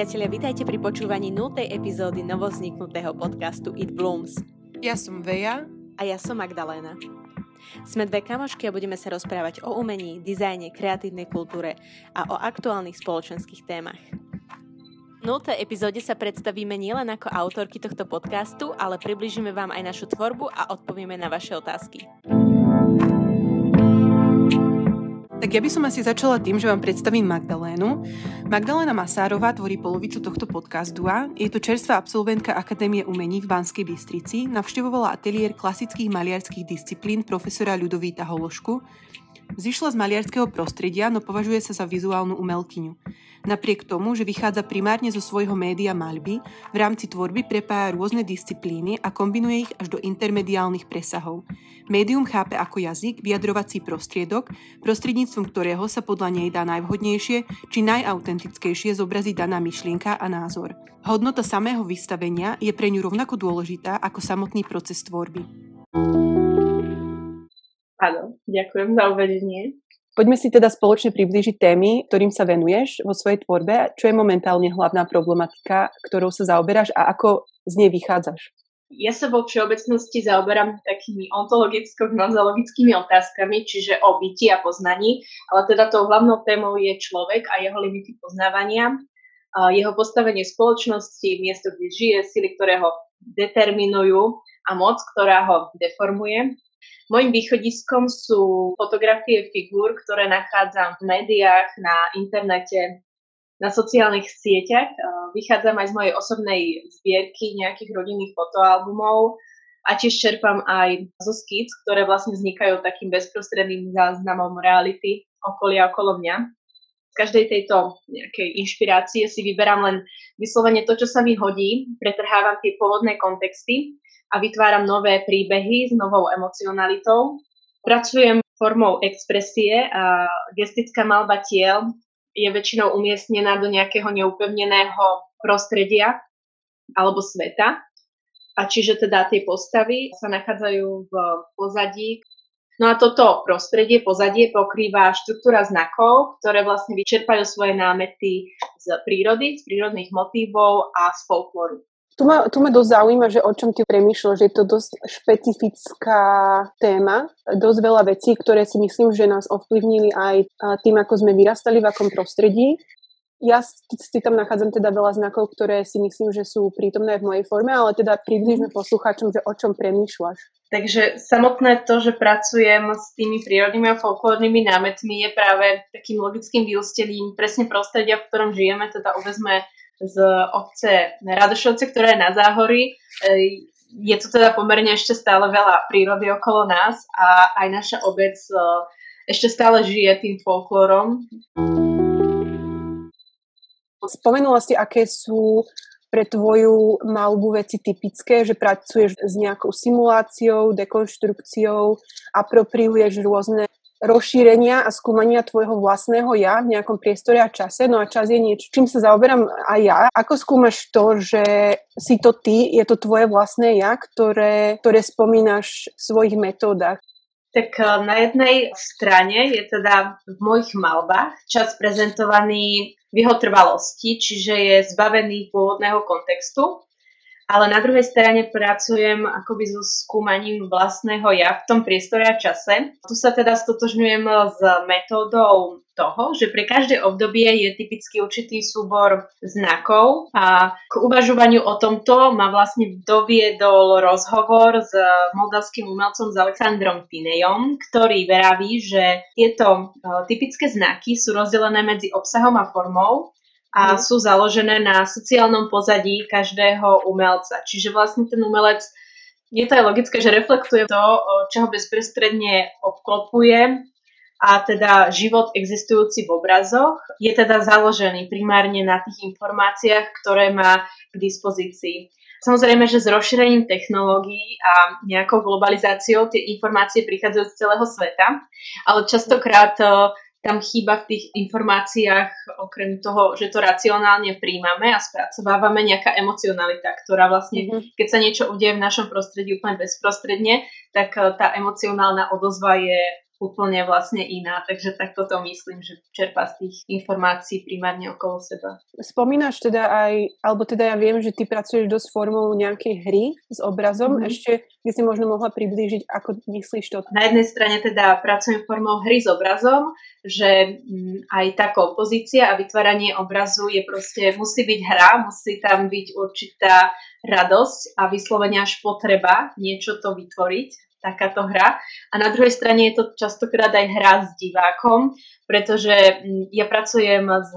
priatelia, vitajte pri počúvaní 0. epizódy novozniknutého podcastu It Blooms. Ja som Veja. A ja som Magdaléna. Sme dve kamošky a budeme sa rozprávať o umení, dizajne, kreatívnej kultúre a o aktuálnych spoločenských témach. V 0. epizóde sa predstavíme nielen ako autorky tohto podcastu, ale približíme vám aj našu tvorbu a odpovieme na vaše otázky. Tak ja by som asi začala tým, že vám predstavím Magdalénu. Magdaléna Masárová tvorí polovicu tohto podcastu a je to čerstvá absolventka Akadémie umení v Banskej Bystrici, navštevovala ateliér klasických maliarských disciplín profesora Ľudovíta Hološku, Zišla z maliarského prostredia, no považuje sa za vizuálnu umelkyňu. Napriek tomu, že vychádza primárne zo svojho média maľby, v rámci tvorby prepája rôzne disciplíny a kombinuje ich až do intermediálnych presahov. Médium chápe ako jazyk, vyjadrovací prostriedok, prostredníctvom ktorého sa podľa nej dá najvhodnejšie či najautentickejšie zobraziť daná myšlienka a názor. Hodnota samého vystavenia je pre ňu rovnako dôležitá ako samotný proces tvorby. Áno, ďakujem za uvedenie. Poďme si teda spoločne priblížiť témy, ktorým sa venuješ vo svojej tvorbe. Čo je momentálne hlavná problematika, ktorou sa zaoberáš a ako z nej vychádzaš? Ja sa vo všeobecnosti zaoberám takými ontologicko-gnozologickými otázkami, čiže o byti a poznaní, ale teda tou hlavnou témou je človek a jeho limity poznávania, jeho postavenie spoločnosti, miesto, kde žije, sily, ktoré ho determinujú a moc, ktorá ho deformuje Mojím východiskom sú fotografie figúr, ktoré nachádzam v médiách, na internete, na sociálnych sieťach. Vychádzam aj z mojej osobnej zbierky nejakých rodinných fotoalbumov a tiež čerpám aj zo skic, ktoré vlastne vznikajú takým bezprostredným záznamom reality okolia okolo mňa. Z každej tejto nejakej inšpirácie si vyberám len vyslovene to, čo sa mi hodí, pretrhávam tie pôvodné kontexty a vytváram nové príbehy s novou emocionalitou. Pracujem formou expresie a gestická malba tiel je väčšinou umiestnená do nejakého neupevneného prostredia alebo sveta. A čiže teda tie postavy sa nachádzajú v pozadí. No a toto prostredie, pozadie pokrýva štruktúra znakov, ktoré vlastne vyčerpajú svoje námety z prírody, z prírodných motívov a z folklóru. Tu ma, tu ma dosť zaujíma, že o čom ty premýšľaš, že je to dosť špecifická téma, dosť veľa vecí, ktoré si myslím, že nás ovplyvnili aj tým, ako sme vyrastali, v akom prostredí. Ja si tam nachádzam teda veľa znakov, ktoré si myslím, že sú prítomné v mojej forme, ale teda približme poslucháčom, že o čom premýšľaš. Takže samotné to, že pracujem s tými prírodnými a folklórnymi námetmi je práve takým logickým vyústením presne prostredia, v ktorom žijeme, teda uvezme z obce Radošovce, ktorá je na Záhory. Je tu teda pomerne ešte stále veľa prírody okolo nás a aj naša obec e, ešte stále žije tým folklórom. Spomenula si, aké sú pre tvoju malbu veci typické, že pracuješ s nejakou simuláciou, dekonštrukciou, apropriuješ rôzne rozšírenia a skúmania tvojho vlastného ja v nejakom priestore a čase. No a čas je niečo, čím sa zaoberám aj ja. Ako skúmaš to, že si to ty, je to tvoje vlastné ja, ktoré, ktoré spomínaš v svojich metódach? Tak eh, na jednej strane je teda v mojich malbách čas prezentovaný v jeho trvalosti, čiže je zbavený pôvodného kontextu ale na druhej strane pracujem akoby so skúmaním vlastného ja v tom priestore a čase. Tu sa teda stotožňujem s metódou toho, že pre každé obdobie je typicky určitý súbor znakov a k uvažovaniu o tomto ma vlastne doviedol rozhovor s moldavským umelcom s Alexandrom Pinejom, ktorý veraví, že tieto e, typické znaky sú rozdelené medzi obsahom a formou a mm. sú založené na sociálnom pozadí každého umelca. Čiže vlastne ten umelec, je to aj logické, že reflektuje to, čo ho bezprostredne obklopuje a teda život existujúci v obrazoch je teda založený primárne na tých informáciách, ktoré má k dispozícii. Samozrejme, že s rozšírením technológií a nejakou globalizáciou tie informácie prichádzajú z celého sveta, ale častokrát tam chýba v tých informáciách, okrem toho, že to racionálne príjmame a spracovávame nejaká emocionalita, ktorá vlastne, mm-hmm. keď sa niečo udeje v našom prostredí úplne bezprostredne, tak eh, tá emocionálna odozva je úplne vlastne iná. Takže takto to myslím, že čerpá z tých informácií primárne okolo seba. Spomínaš teda aj, alebo teda ja viem, že ty pracuješ dosť formou nejakej hry s obrazom. Mm-hmm. Ešte by si možno mohla priblížiť, ako myslíš to? Na jednej strane teda pracujem formou hry s obrazom, že mm, aj tá kompozícia a vytváranie obrazu je proste, musí byť hra, musí tam byť určitá radosť a vyslovene až potreba niečo to vytvoriť takáto hra. A na druhej strane je to častokrát aj hra s divákom, pretože mm, ja pracujem s,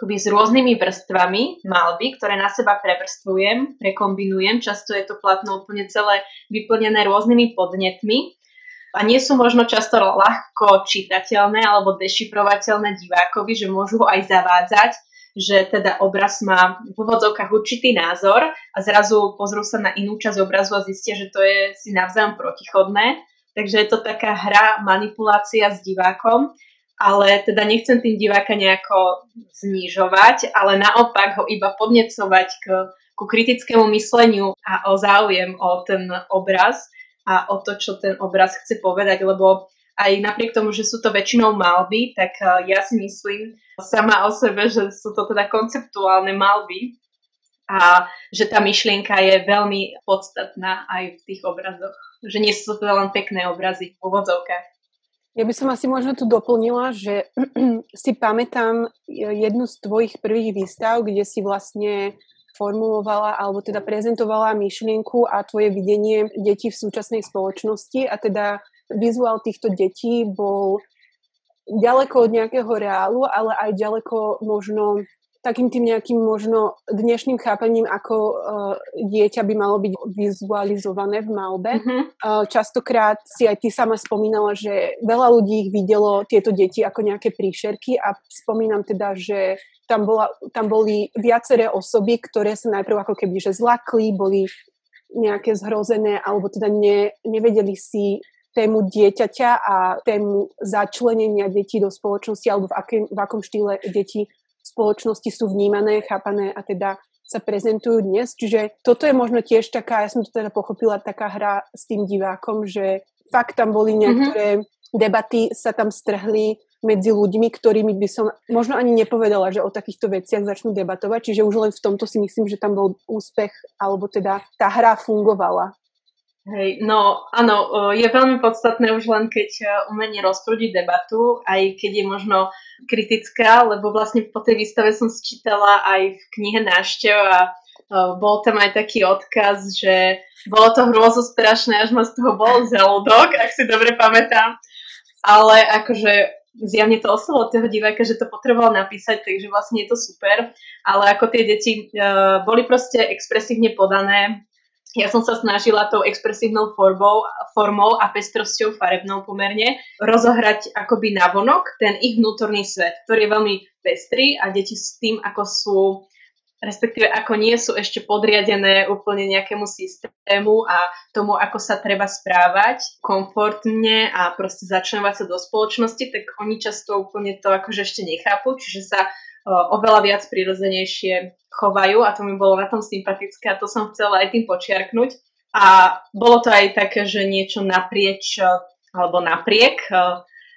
s rôznymi vrstvami malby, ktoré na seba prevrstvujem, prekombinujem. Často je to platno úplne celé vyplnené rôznymi podnetmi a nie sú možno často ľahko čitateľné alebo dešifrovateľné divákovi, že môžu aj zavádzať že teda obraz má v úvodzovkách určitý názor a zrazu pozrú sa na inú časť obrazu a zistia, že to je si navzájom protichodné. Takže je to taká hra, manipulácia s divákom, ale teda nechcem tým diváka nejako znižovať, ale naopak ho iba podnecovať k, ku kritickému mysleniu a o záujem o ten obraz a o to, čo ten obraz chce povedať, lebo aj napriek tomu, že sú to väčšinou malby, tak eh, ja si myslím sama o sebe, že sú to teda konceptuálne malby a že tá myšlienka je veľmi podstatná aj v tých obrazoch. Že nie sú to len pekné obrazy v úvodzovkách. Ja by som asi možno tu doplnila, že si pamätám jednu z tvojich prvých výstav, kde si vlastne formulovala alebo teda prezentovala myšlienku a tvoje videnie detí v súčasnej spoločnosti a teda vizuál týchto detí bol ďaleko od nejakého reálu, ale aj ďaleko možno takým tým nejakým možno dnešným chápaním, ako uh, dieťa by malo byť vizualizované v malbe. Mm-hmm. Uh, častokrát si aj ty sama spomínala, že veľa ľudí ich videlo tieto deti ako nejaké príšerky a spomínam teda, že tam, bola, tam boli viaceré osoby, ktoré sa najprv ako keby že zlakli, boli nejaké zhrozené alebo teda ne, nevedeli si tému dieťaťa a tému začlenenia detí do spoločnosti alebo v, akém, v akom štýle deti v spoločnosti sú vnímané, chápané a teda sa prezentujú dnes. Čiže toto je možno tiež taká, ja som to teda pochopila, taká hra s tým divákom, že fakt tam boli niektoré mm-hmm. debaty, sa tam strhli medzi ľuďmi, ktorými by som možno ani nepovedala, že o takýchto veciach začnú debatovať. Čiže už len v tomto si myslím, že tam bol úspech, alebo teda tá hra fungovala. Hej, no áno, je veľmi podstatné už len keď e, umenie rozprúdiť debatu, aj keď je možno kritická, lebo vlastne po tej výstave som sčítala aj v knihe Náštev a e, bol tam aj taký odkaz, že bolo to hrôzo strašné, až ma z toho bol žalúdok, ak si dobre pamätám. Ale akože zjavne to oslovilo toho diváka, že to potreboval napísať, takže vlastne je to super. Ale ako tie deti uh, boli proste expresívne podané, ja som sa snažila tou expresívnou formou, formou a pestrosťou farebnou pomerne rozohrať akoby navonok ten ich vnútorný svet, ktorý je veľmi pestrý a deti s tým, ako sú respektíve ako nie sú ešte podriadené úplne nejakému systému a tomu, ako sa treba správať komfortne a proste začínať sa do spoločnosti, tak oni často úplne to akože ešte nechápu, čiže sa oveľa viac prirodzenejšie chovajú a to mi bolo na tom sympatické a to som chcela aj tým počiarknúť. A bolo to aj také, že niečo naprieč alebo napriek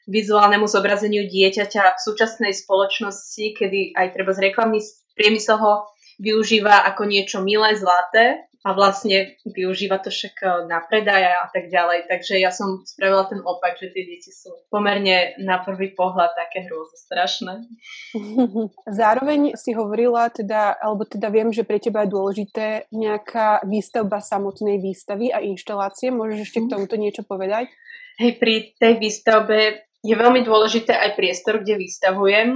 vizuálnemu zobrazeniu dieťaťa v súčasnej spoločnosti, kedy aj treba z reklamný priemysel ho využíva ako niečo milé, zlaté, a vlastne využíva to však eh, na predaj a tak ďalej. Takže ja som spravila ten opak, že tie deti sú pomerne na prvý pohľad také hrôzo strašné. Zároveň si hovorila, teda, alebo teda viem, že pre teba je dôležité nejaká výstavba samotnej výstavy a inštalácie. Môžeš ešte k mhm. tomuto niečo povedať? Hej, pri tej výstavbe je veľmi dôležité aj priestor, kde vystavujem.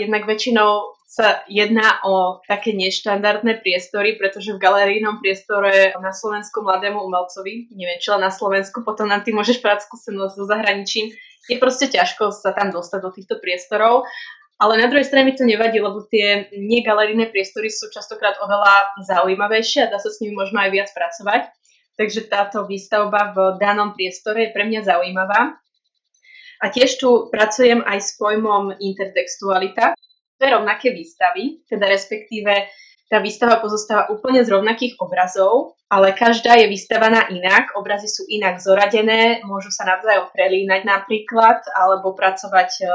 Jednak väčšinou sa jedná o také neštandardné priestory, pretože v galerijnom priestore na Slovensku mladému umelcovi, neviem, či na Slovensku, potom nám ty môžeš povedať skúsenosť so zahraničím, je proste ťažko sa tam dostať do týchto priestorov. Ale na druhej strane mi to nevadí, lebo tie negalerijné priestory sú častokrát oveľa zaujímavejšie a dá sa s nimi možno aj viac pracovať. Takže táto výstavba v danom priestore je pre mňa zaujímavá. A tiež tu pracujem aj s pojmom intertextualita, dve rovnaké výstavy, teda respektíve tá výstava pozostáva úplne z rovnakých obrazov, ale každá je vystavaná inak, obrazy sú inak zoradené, môžu sa navzájom prelínať napríklad, alebo pracovať e,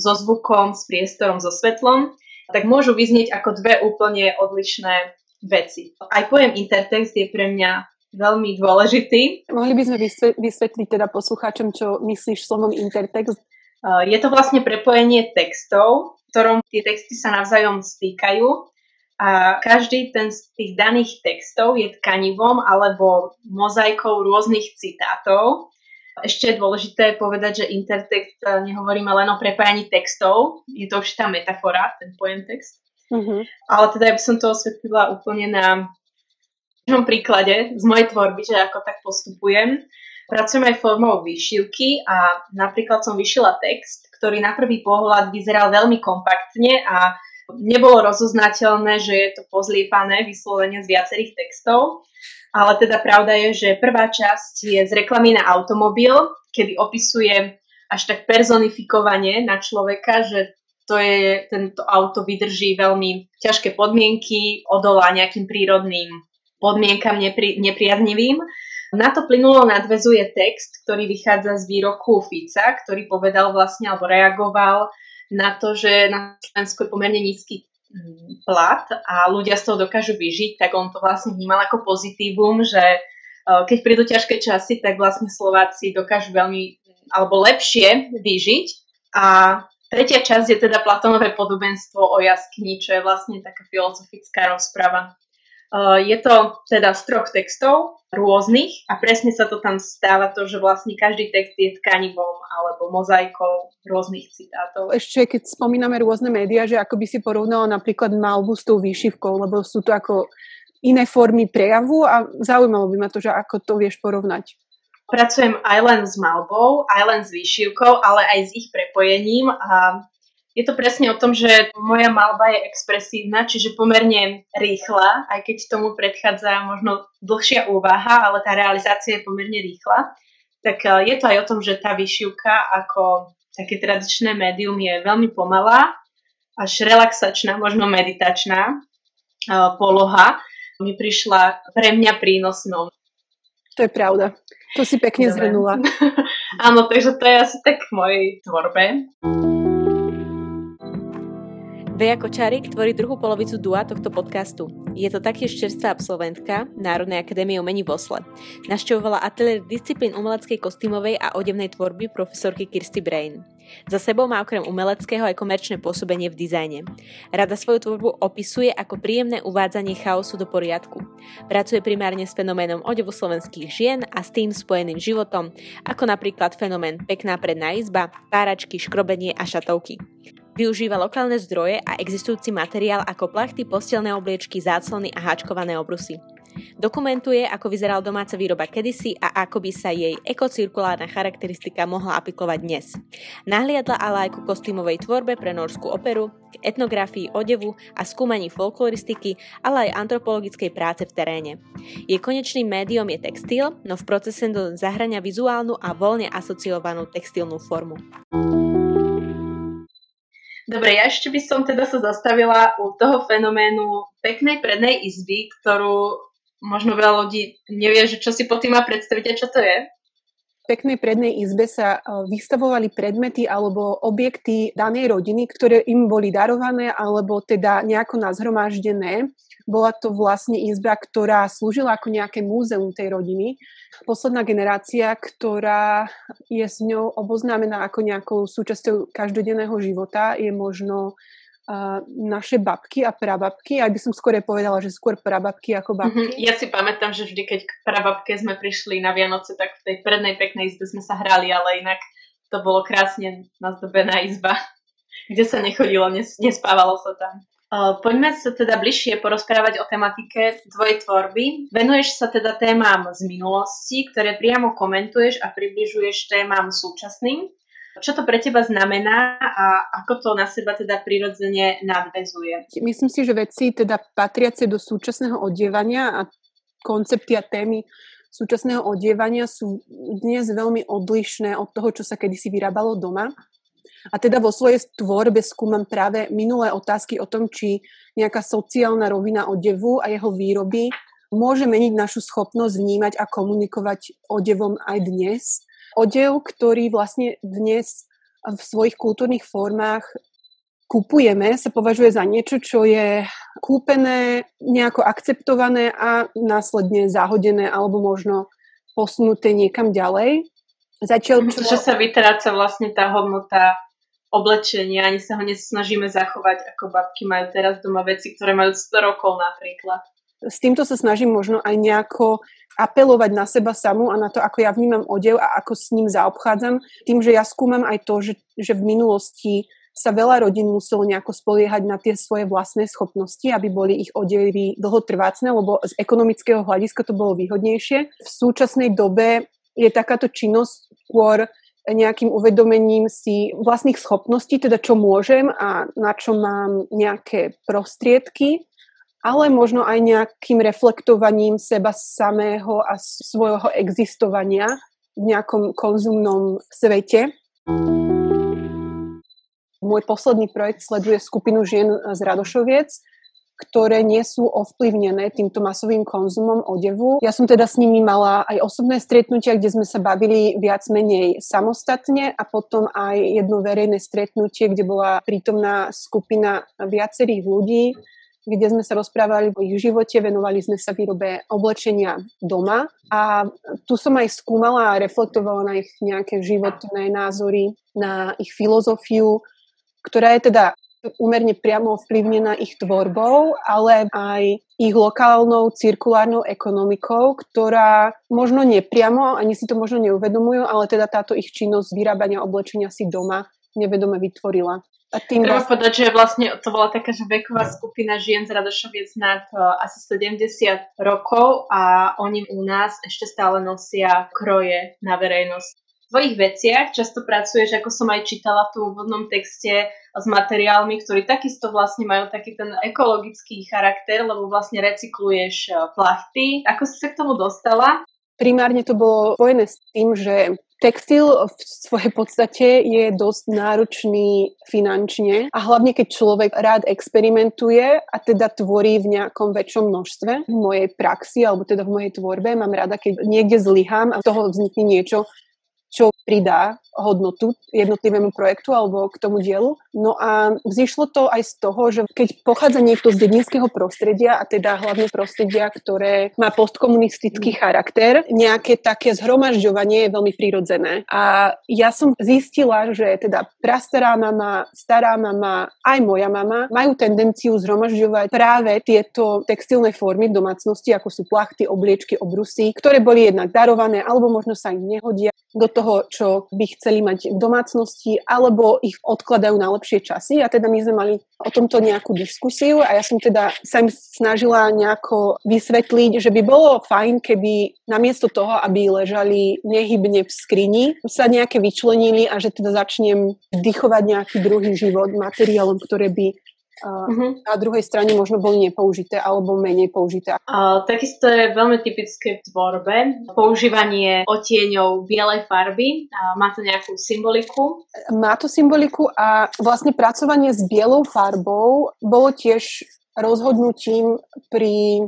so zvukom, s priestorom, so svetlom, tak môžu vyznieť ako dve úplne odlišné veci. Aj pojem intertext je pre mňa veľmi dôležitý. Mohli by sme vysvetliť teda poslucháčom, čo myslíš slovom intertext? E, je to vlastne prepojenie textov, v ktorom tie texty sa navzájom stýkajú a každý ten z tých daných textov je tkanivom alebo mozaikou rôznych citátov. Ešte je dôležité povedať, že intertext e, nehovoríme len o prepájaní textov, je to určitá metafora, ten pojem text. Uh-huh. Ale teda ja by som to osvetlila úplne na jednom príklade z mojej tvorby, že ako tak postupujem. Pracujem aj formou výšivky a napríklad som vyšila text, ktorý na prvý pohľad vyzeral veľmi kompaktne a nebolo rozoznateľné, že je to pozliepané vyslovene z viacerých textov. Ale teda pravda je, že prvá časť je z reklamy na automobil, kedy opisuje až tak personifikovane na človeka, že to je, tento auto vydrží veľmi ťažké podmienky, odolá nejakým prírodným podmienkam nepri, nepriaznivým. Na to plynulo nadvezuje text, ktorý vychádza z výroku Fica, ktorý povedal vlastne alebo reagoval na to, že na Slovensku je pomerne nízky plat a ľudia z toho dokážu vyžiť, tak on to vlastne vnímal ako pozitívum, že e, keď prídu ťažké časy, tak vlastne Slováci dokážu veľmi alebo lepšie vyžiť. A tretia časť je teda Platonové podobenstvo o jaskyni, čo je vlastne taká filozofická rozprava. Eh, je to teda z troch textov rôznych a presne sa to tam stáva to, že vlastne každý text je tkanivom alebo mozaikou rôznych citátov. Ešte keď spomíname rôzne médiá, že ako by si porovnala napríklad malbu s tou výšivkou, lebo sú to ako iné formy prejavu a zaujímalo by ma to, že ako to vieš porovnať. Pracujem aj len s malbou, aj len s výšivkou, ale aj s ich prepojením a je to presne o tom, že moja malba je expresívna, čiže pomerne rýchla, aj keď tomu predchádza možno dlhšia úvaha, ale tá realizácia je pomerne rýchla. Tak e, je to aj o tom, že tá vyšivka ako také tradičné médium je veľmi pomalá, až relaxačná, možno meditačná uh, poloha mi prišla pre mňa prínosnou. To je pravda. To si pekne zhrnula. Áno, takže to je asi tak v mojej tvorbe. Veja Kočárik tvorí druhú polovicu dua tohto podcastu. Je to taktiež čerstvá absolventka Národnej akadémie umení v Osle. Našťovovala ateliér disciplín umeleckej kostýmovej a odevnej tvorby profesorky Kirsty Brain. Za sebou má okrem umeleckého aj komerčné pôsobenie v dizajne. Rada svoju tvorbu opisuje ako príjemné uvádzanie chaosu do poriadku. Pracuje primárne s fenoménom odevu slovenských žien a s tým spojeným životom, ako napríklad fenomén pekná predná izba, páračky, škrobenie a šatovky. Využíva lokálne zdroje a existujúci materiál ako plachty, postelné obliečky, záclony a háčkované obrusy. Dokumentuje, ako vyzeral domáca výroba kedysi a ako by sa jej ekocirkulárna charakteristika mohla aplikovať dnes. Nahliadla ale aj ku kostýmovej tvorbe pre norskú operu, k etnografii odevu a skúmaní folkloristiky, ale aj antropologickej práce v teréne. Jej konečným médium je textil, no v procese zahrania vizuálnu a voľne asociovanú textilnú formu. Dobre, ja ešte by som teda sa zastavila u toho fenoménu peknej prednej izby, ktorú možno veľa ľudí nevie, že čo si po tým má predstaviť a čo to je. V peknej prednej izbe sa e, vystavovali predmety alebo objekty danej rodiny, ktoré im boli darované alebo teda nejako nazhromaždené. Bola to vlastne izba, ktorá slúžila ako nejaké múzeum tej rodiny posledná generácia, ktorá je s ňou oboznámená ako nejakou súčasťou každodenného života, je možno naše babky a prababky. Aj by som skôr povedala, že skôr prababky ako babky. Mm-hmm. Ja si pamätám, že vždy, keď k prababke sme prišli na Vianoce, tak v tej prednej peknej izbe sme sa hrali, ale inak to bolo krásne nazdobená izba, kde sa nechodilo, nespávalo sa tam. Poďme sa teda bližšie porozprávať o tematike tvojej tvorby. Venuješ sa teda témam z minulosti, ktoré priamo komentuješ a približuješ témam súčasným. Čo to pre teba znamená a ako to na seba teda prirodzene nadvezuje? Myslím si, že veci teda patriace do súčasného odievania a koncepty a témy súčasného odievania sú dnes veľmi odlišné od toho, čo sa kedysi vyrábalo doma. A teda vo svojej tvorbe skúmam práve minulé otázky o tom, či nejaká sociálna rovina odevu a jeho výroby môže meniť našu schopnosť vnímať a komunikovať odevom aj dnes. Odev, ktorý vlastne dnes v svojich kultúrnych formách kupujeme, sa považuje za niečo, čo je kúpené, nejako akceptované a následne zahodené alebo možno posunuté niekam ďalej. Zatiaľ, čo... Že sa vytráca vlastne tá hodnota oblečenia, ani sa ho nesnažíme zachovať, ako babky majú teraz doma veci, ktoré majú 100 rokov napríklad. S týmto sa snažím možno aj nejako apelovať na seba samú a na to, ako ja vnímam odev a ako s ním zaobchádzam. Tým, že ja skúmam aj to, že, že v minulosti sa veľa rodín muselo nejako spoliehať na tie svoje vlastné schopnosti, aby boli ich odevy dlhotrvácne, lebo z ekonomického hľadiska to bolo výhodnejšie. V súčasnej dobe je takáto činnosť skôr nejakým uvedomením si vlastných schopností, teda čo môžem a na čo mám nejaké prostriedky, ale možno aj nejakým reflektovaním seba samého a svojho existovania v nejakom konzumnom svete. Môj posledný projekt sleduje skupinu žien z Radošoviec, ktoré nie sú ovplyvnené týmto masovým konzumom odevu. Ja som teda s nimi mala aj osobné stretnutia, kde sme sa bavili viac menej samostatne a potom aj jedno verejné stretnutie, kde bola prítomná skupina viacerých ľudí, kde sme sa rozprávali o ich živote, venovali sme sa výrobe oblečenia doma a tu som aj skúmala a reflektovala na ich nejaké životné názory, na ich filozofiu, ktorá je teda úmerne priamo ovplyvnená ich tvorbou, ale aj ich lokálnou cirkulárnou ekonomikou, ktorá možno nepriamo, ani si to možno neuvedomujú, ale teda táto ich činnosť vyrábania oblečenia si doma nevedome vytvorila. A tým Treba vlastne... povedať, že vlastne to bola taká, že veková skupina žien z Radošoviec nad uh, asi 70 rokov a oni u nás ešte stále nosia kroje na verejnosť tvojich veciach často pracuješ, ako som aj čítala v tom úvodnom texte, s materiálmi, ktorí takisto vlastne majú taký ten ekologický charakter, lebo vlastne recykluješ e, plachty. Ako si sa k tomu dostala? Primárne to bolo spojené s tým, že Textil v svojej podstate je dosť náročný finančne a hlavne keď človek rád experimentuje a teda tvorí v nejakom väčšom množstve v mojej praxi alebo teda v mojej tvorbe. Mám rada, keď niekde zlyhám a z toho vznikne niečo, čo pridá hodnotu jednotlivému projektu alebo k tomu dielu. No a vzýšlo to aj z toho, že keď pochádza niekto z dedinského prostredia, a teda hlavne prostredia, ktoré má postkomunistický charakter, nejaké také zhromažďovanie je veľmi prirodzené. A ja som zistila, že teda prastará mama, stará mama, aj moja mama majú tendenciu zhromažďovať práve tieto textilné formy v domácnosti, ako sú plachty, obliečky, obrusy, ktoré boli jednak darované, alebo možno sa im nehodia do toho, čo by chceli mať v domácnosti, alebo ich odkladajú na lepšie časy. A teda my sme mali o tomto nejakú diskusiu a ja som teda sa im snažila nejako vysvetliť, že by bolo fajn, keby namiesto toho, aby ležali nehybne v skrini, sa nejaké vyčlenili a že teda začnem vdychovať nejaký druhý život materiálom, ktoré by uh-huh. na druhej strane možno boli nepoužité alebo menej použité. Uh, takisto je veľmi typické v tvorbe používanie otieňov bielej farby. Uh, má to nejakú symboliku? Má to symboliku a vlastne pracovanie s bielou farbou bolo tiež rozhodnutím pri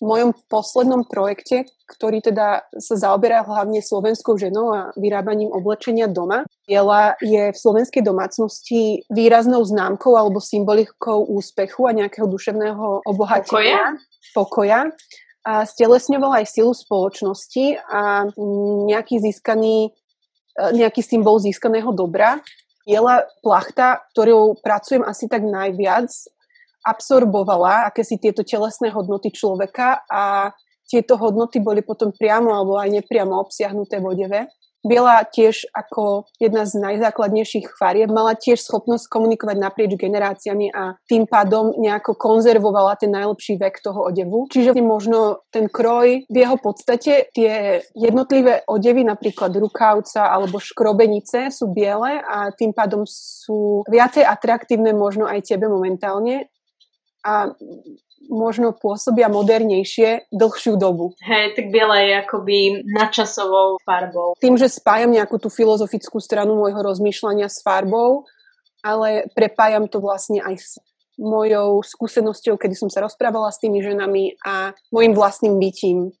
v mojom poslednom projekte, ktorý teda sa zaoberá hlavne slovenskou ženou a vyrábaním oblečenia doma. Biela je v slovenskej domácnosti výraznou známkou alebo symbolikou úspechu a nejakého duševného obohatenia. Pokoja. Pokoja. A stelesňovala aj silu spoločnosti a nejaký získaný e, nejaký symbol získaného dobra. Biela plachta, ktorou pracujem asi tak najviac, absorbovala akési tieto telesné hodnoty človeka a tieto hodnoty boli potom priamo alebo aj nepriamo obsiahnuté v odeve. Biela tiež ako jedna z najzákladnejších farieb mala tiež schopnosť komunikovať naprieč generáciami a tým pádom nejako konzervovala ten najlepší vek toho odevu. Čiže možno ten kroj v jeho podstate tie jednotlivé odevy, napríklad rukavca alebo škrobenice sú biele a tým pádom sú viacej atraktívne možno aj tebe momentálne a možno pôsobia modernejšie dlhšiu dobu. Hej, tak biela je akoby nadčasovou farbou. Tým, že spájam nejakú tú filozofickú stranu môjho rozmýšľania s farbou, ale prepájam to vlastne aj s mojou skúsenosťou, kedy som sa rozprávala s tými ženami a môjim vlastným bytím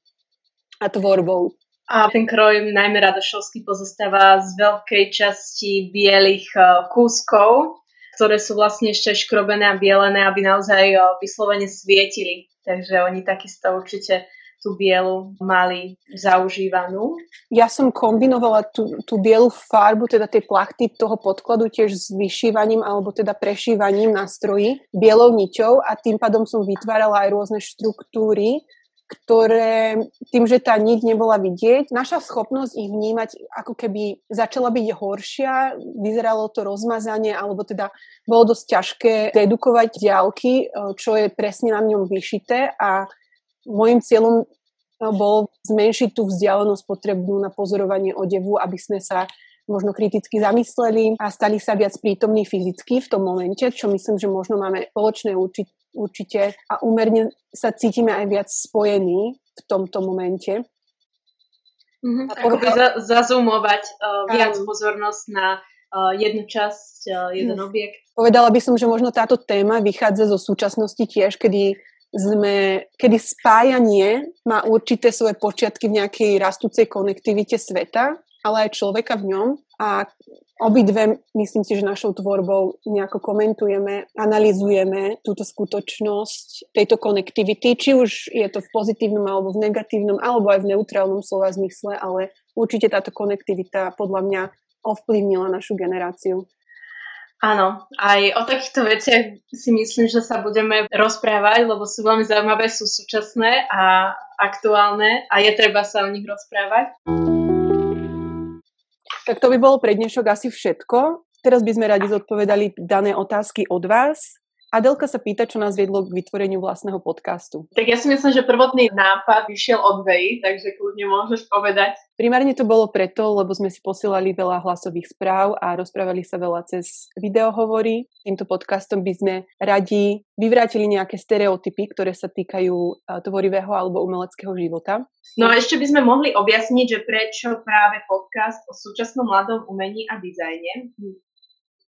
a tvorbou. A ten kroj najmä radošovský pozostáva z veľkej časti bielých e, kúskov, ktoré sú vlastne ešte škrobené a bielené, aby naozaj vyslovene svietili. Takže oni takisto určite tú bielu mali zaužívanú. Ja som kombinovala tú, tú bielu farbu, teda tie plachty toho podkladu tiež s vyšívaním alebo teda prešívaním na stroji bielou niťou a tým pádom som vytvárala aj rôzne štruktúry, ktoré tým, že tá niť nebola vidieť, naša schopnosť ich vnímať ako keby začala byť horšia, vyzeralo to rozmazanie, alebo teda bolo dosť ťažké dedukovať ďalky, e, čo je presne na ňom vyšité a môjim cieľom e, bolo zmenšiť tú vzdialenosť potrebnú na pozorovanie odevu, aby sme sa možno kriticky zamysleli a stali sa viac prítomní fyzicky v tom momente, čo myslím, že možno máme spoločné určiť určite a úmerne sa cítime aj viac spojení v tomto momente. Mm-hmm. Akoby za, zazumovať uh, viac um, pozornosť na uh, jednu časť, uh, jeden mm. objekt. Povedala by som, že možno táto téma vychádza zo súčasnosti tiež, kedy sme, kedy spájanie má určité svoje počiatky v nejakej rastúcej konektivite sveta, ale aj človeka v ňom a obidve, myslím si, že našou tvorbou nejako komentujeme, analizujeme túto skutočnosť tejto konektivity, či už je to v pozitívnom alebo v negatívnom, alebo aj v neutrálnom slova zmysle, ale určite táto konektivita podľa mňa ovplyvnila našu generáciu. Áno, aj o takýchto veciach si myslím, že sa budeme rozprávať, lebo sú veľmi zaujímavé, sú súčasné a aktuálne a je treba sa o nich rozprávať. Tak to by bolo pre dnešok asi všetko. Teraz by sme radi zodpovedali dané otázky od vás. Adelka sa pýta, čo nás viedlo k vytvoreniu vlastného podcastu. Tak ja si myslím, že prvotný nápad vyšiel od Vej, takže kľudne môžeš povedať. Primárne to bolo preto, lebo sme si posielali veľa hlasových správ a rozprávali sa veľa cez videohovory. Týmto podcastom by sme radi vyvrátili nejaké stereotypy, ktoré sa týkajú tvorivého alebo umeleckého života. No a ešte by sme mohli objasniť, že prečo práve podcast o súčasnom mladom umení a dizajne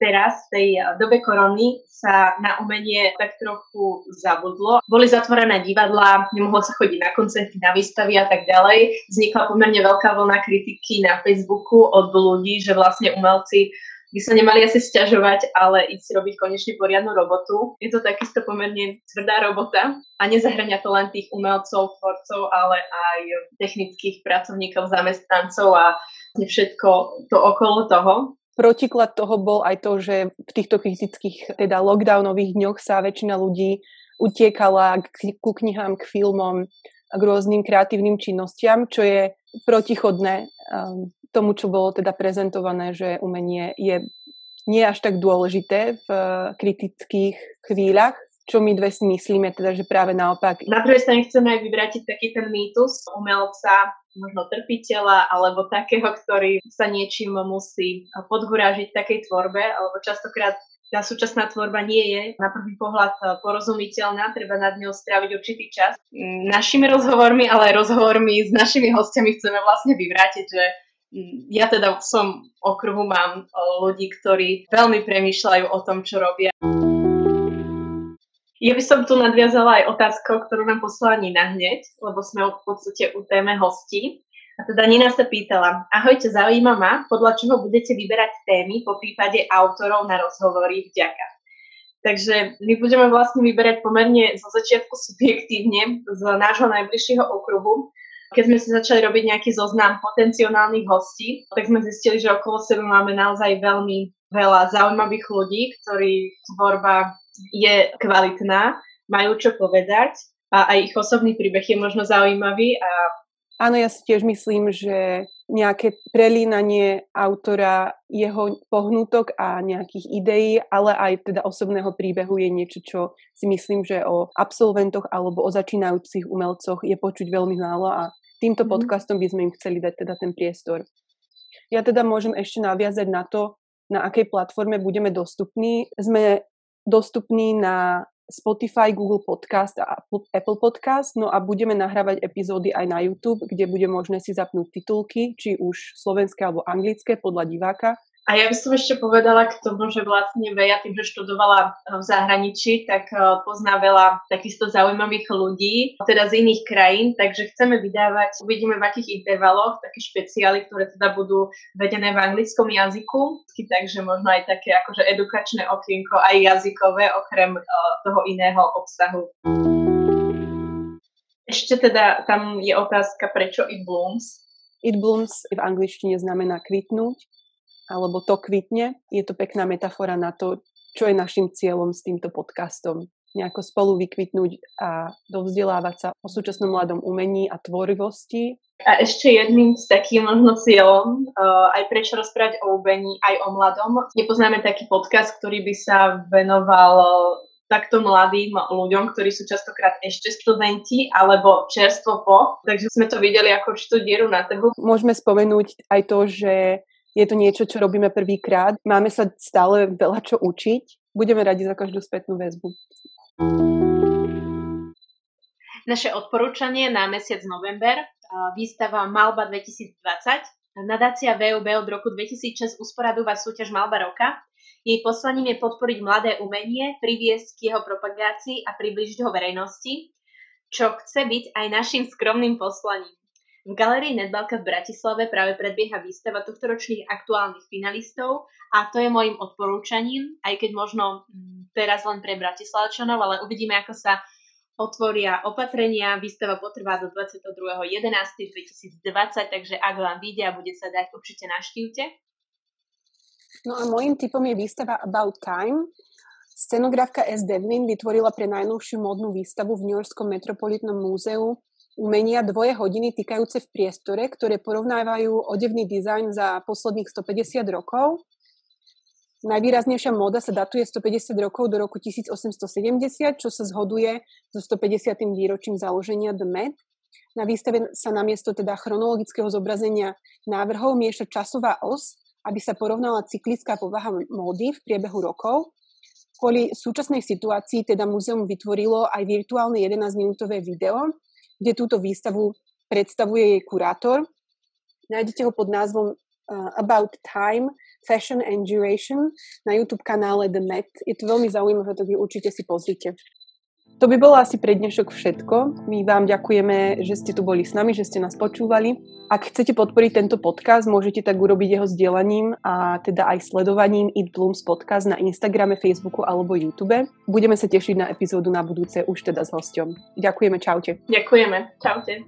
teraz, v tej eh, dobe korony, sa na umenie tak trochu zabudlo. Boli zatvorené divadlá, nemohlo sa chodiť na koncerty, na výstavy a tak ďalej. Vznikla pomerne veľká vlna kritiky na Facebooku od ľudí, že vlastne umelci by sa nemali asi stiažovať, ale ísť robiť konečne poriadnu robotu. Je to takisto pomerne tvrdá robota a nezahrania to len tých umelcov, tvorcov, ale aj technických pracovníkov, zamestnancov a všetko to okolo toho. Protiklad toho bol aj to, že v týchto kritických, teda lockdownových dňoch sa väčšina ľudí utiekala k, ku knihám, k filmom, k rôznym kreatívnym činnostiam, čo je protichodné um, tomu, čo bolo teda prezentované, že umenie je nie až tak dôležité v kritických chvíľach, čo my dve si myslíme, teda, že práve naopak. Na druhej strane chceme aj vyvrátiť taký ten mýtus umelca, možno trpiteľa, alebo takého, ktorý sa niečím musí podhurážiť takej tvorbe, alebo častokrát tá súčasná tvorba nie je na prvý pohľad porozumiteľná, treba nad ňou stráviť určitý čas. Našimi rozhovormi, ale aj rozhovormi s našimi hostiami chceme vlastne vyvrátiť, že ja teda v som okruhu mám ľudí, ktorí veľmi premýšľajú o tom, čo robia. Ja by som tu nadviazala aj otázkou, ktorú nám poslala Nina hneď, lebo sme v podstate u téme hostí. A teda Nina sa pýtala, ahojte, zaujíma ma, podľa čoho budete vyberať témy, po prípade autorov na rozhovory vďaka. Takže my budeme vlastne vyberať pomerne zo začiatku subjektívne z nášho najbližšieho okruhu. Keď sme si začali robiť nejaký zoznam potenciálnych hostí, tak sme zistili, že okolo seba máme naozaj veľmi veľa zaujímavých ľudí, ktorí tvorba je kvalitná, majú čo povedať a aj ich osobný príbeh je možno zaujímavý. A... Áno, ja si tiež myslím, že nejaké prelínanie autora, jeho pohnutok a nejakých ideí, ale aj teda osobného príbehu je niečo, čo si myslím, že o absolventoch alebo o začínajúcich umelcoch je počuť veľmi málo a týmto mm. podcastom by sme im chceli dať teda ten priestor. Ja teda môžem ešte naviazať na to, na akej platforme budeme dostupní. Sme dostupný na Spotify, Google Podcast a Apple Podcast. No a budeme nahrávať epizódy aj na YouTube, kde bude možné si zapnúť titulky, či už slovenské alebo anglické podľa diváka a ja by som ešte povedala k tomu, že vlastne Veja tým, že študovala eh, v zahraničí, tak eh, pozná veľa takisto zaujímavých ľudí, teda z iných krajín, takže chceme vydávať, uvidíme v akých intervaloch, také špeciály, ktoré teda budú vedené v anglickom jazyku, takže možno aj také akože edukačné okienko, aj jazykové, okrem eh, toho iného obsahu. Ešte teda tam je otázka, prečo It Blooms. It Blooms v angličtine znamená kvitnúť alebo to kvitne. Je to pekná metafora na to, čo je našim cieľom s týmto podcastom. Nejako spolu vykvitnúť a dovzdelávať sa o súčasnom mladom umení a tvorivosti. A ešte jedným z takým možno cieľom, uh, aj prečo rozprávať o umení, aj o mladom. Nepoznáme taký podcast, ktorý by sa venoval takto mladým ľuďom, ktorí sú častokrát ešte študenti alebo čerstvo po. Takže sme to videli ako určitú dieru na trhu. Môžeme spomenúť aj to, že je to niečo, čo robíme prvýkrát. Máme sa stále veľa čo učiť. Budeme radi za každú spätnú väzbu. Naše odporúčanie na mesiac november, výstava Malba 2020. Nadácia VUB od roku 2006 usporadúva súťaž Malba roka. Jej poslaním je podporiť mladé umenie, priviesť k jeho propagácii a približiť ho verejnosti, čo chce byť aj našim skromným poslaním. V galerii Nedbalka v Bratislave práve predbieha výstava tohtoročných aktuálnych finalistov a to je môjim odporúčaním, aj keď možno mm, teraz len pre Bratislavčanov, ale uvidíme, ako sa otvoria opatrenia. Výstava potrvá do 22.11.2020, takže ak vám vyjde a bude sa dať, určite naštívte. No a môjim typom je výstava About Time. Scenografka S. Devlin vytvorila pre najnovšiu modnú výstavu v New Yorkskom metropolitnom múzeu umenia dvoje hodiny týkajúce v priestore, ktoré porovnávajú odevný dizajn za posledných 150 rokov. Najvýraznejšia móda sa datuje 150 rokov do roku 1870, čo sa zhoduje so 150. výročím založenia The Met. Na výstave sa namiesto teda chronologického zobrazenia návrhov mieša časová os, aby sa porovnala cyklická povaha módy v priebehu rokov. Kvôli súčasnej situácii teda muzeum vytvorilo aj virtuálne 11-minútové video, kde túto výstavu predstavuje jej kurátor. Nájdete ho pod názvom uh, About Time, Fashion and Duration na YouTube kanále The Met. Je to veľmi zaujímavé, tak určite si pozrite. To by bolo asi pre dnešok všetko. My vám ďakujeme, že ste tu boli s nami, že ste nás počúvali. Ak chcete podporiť tento podcast, môžete tak urobiť jeho sdielaním a teda aj sledovaním It Blooms podcast na Instagrame, Facebooku alebo YouTube. Budeme sa tešiť na epizódu na budúce už teda s hosťom. Ďakujeme, čaute. Ďakujeme, čaute.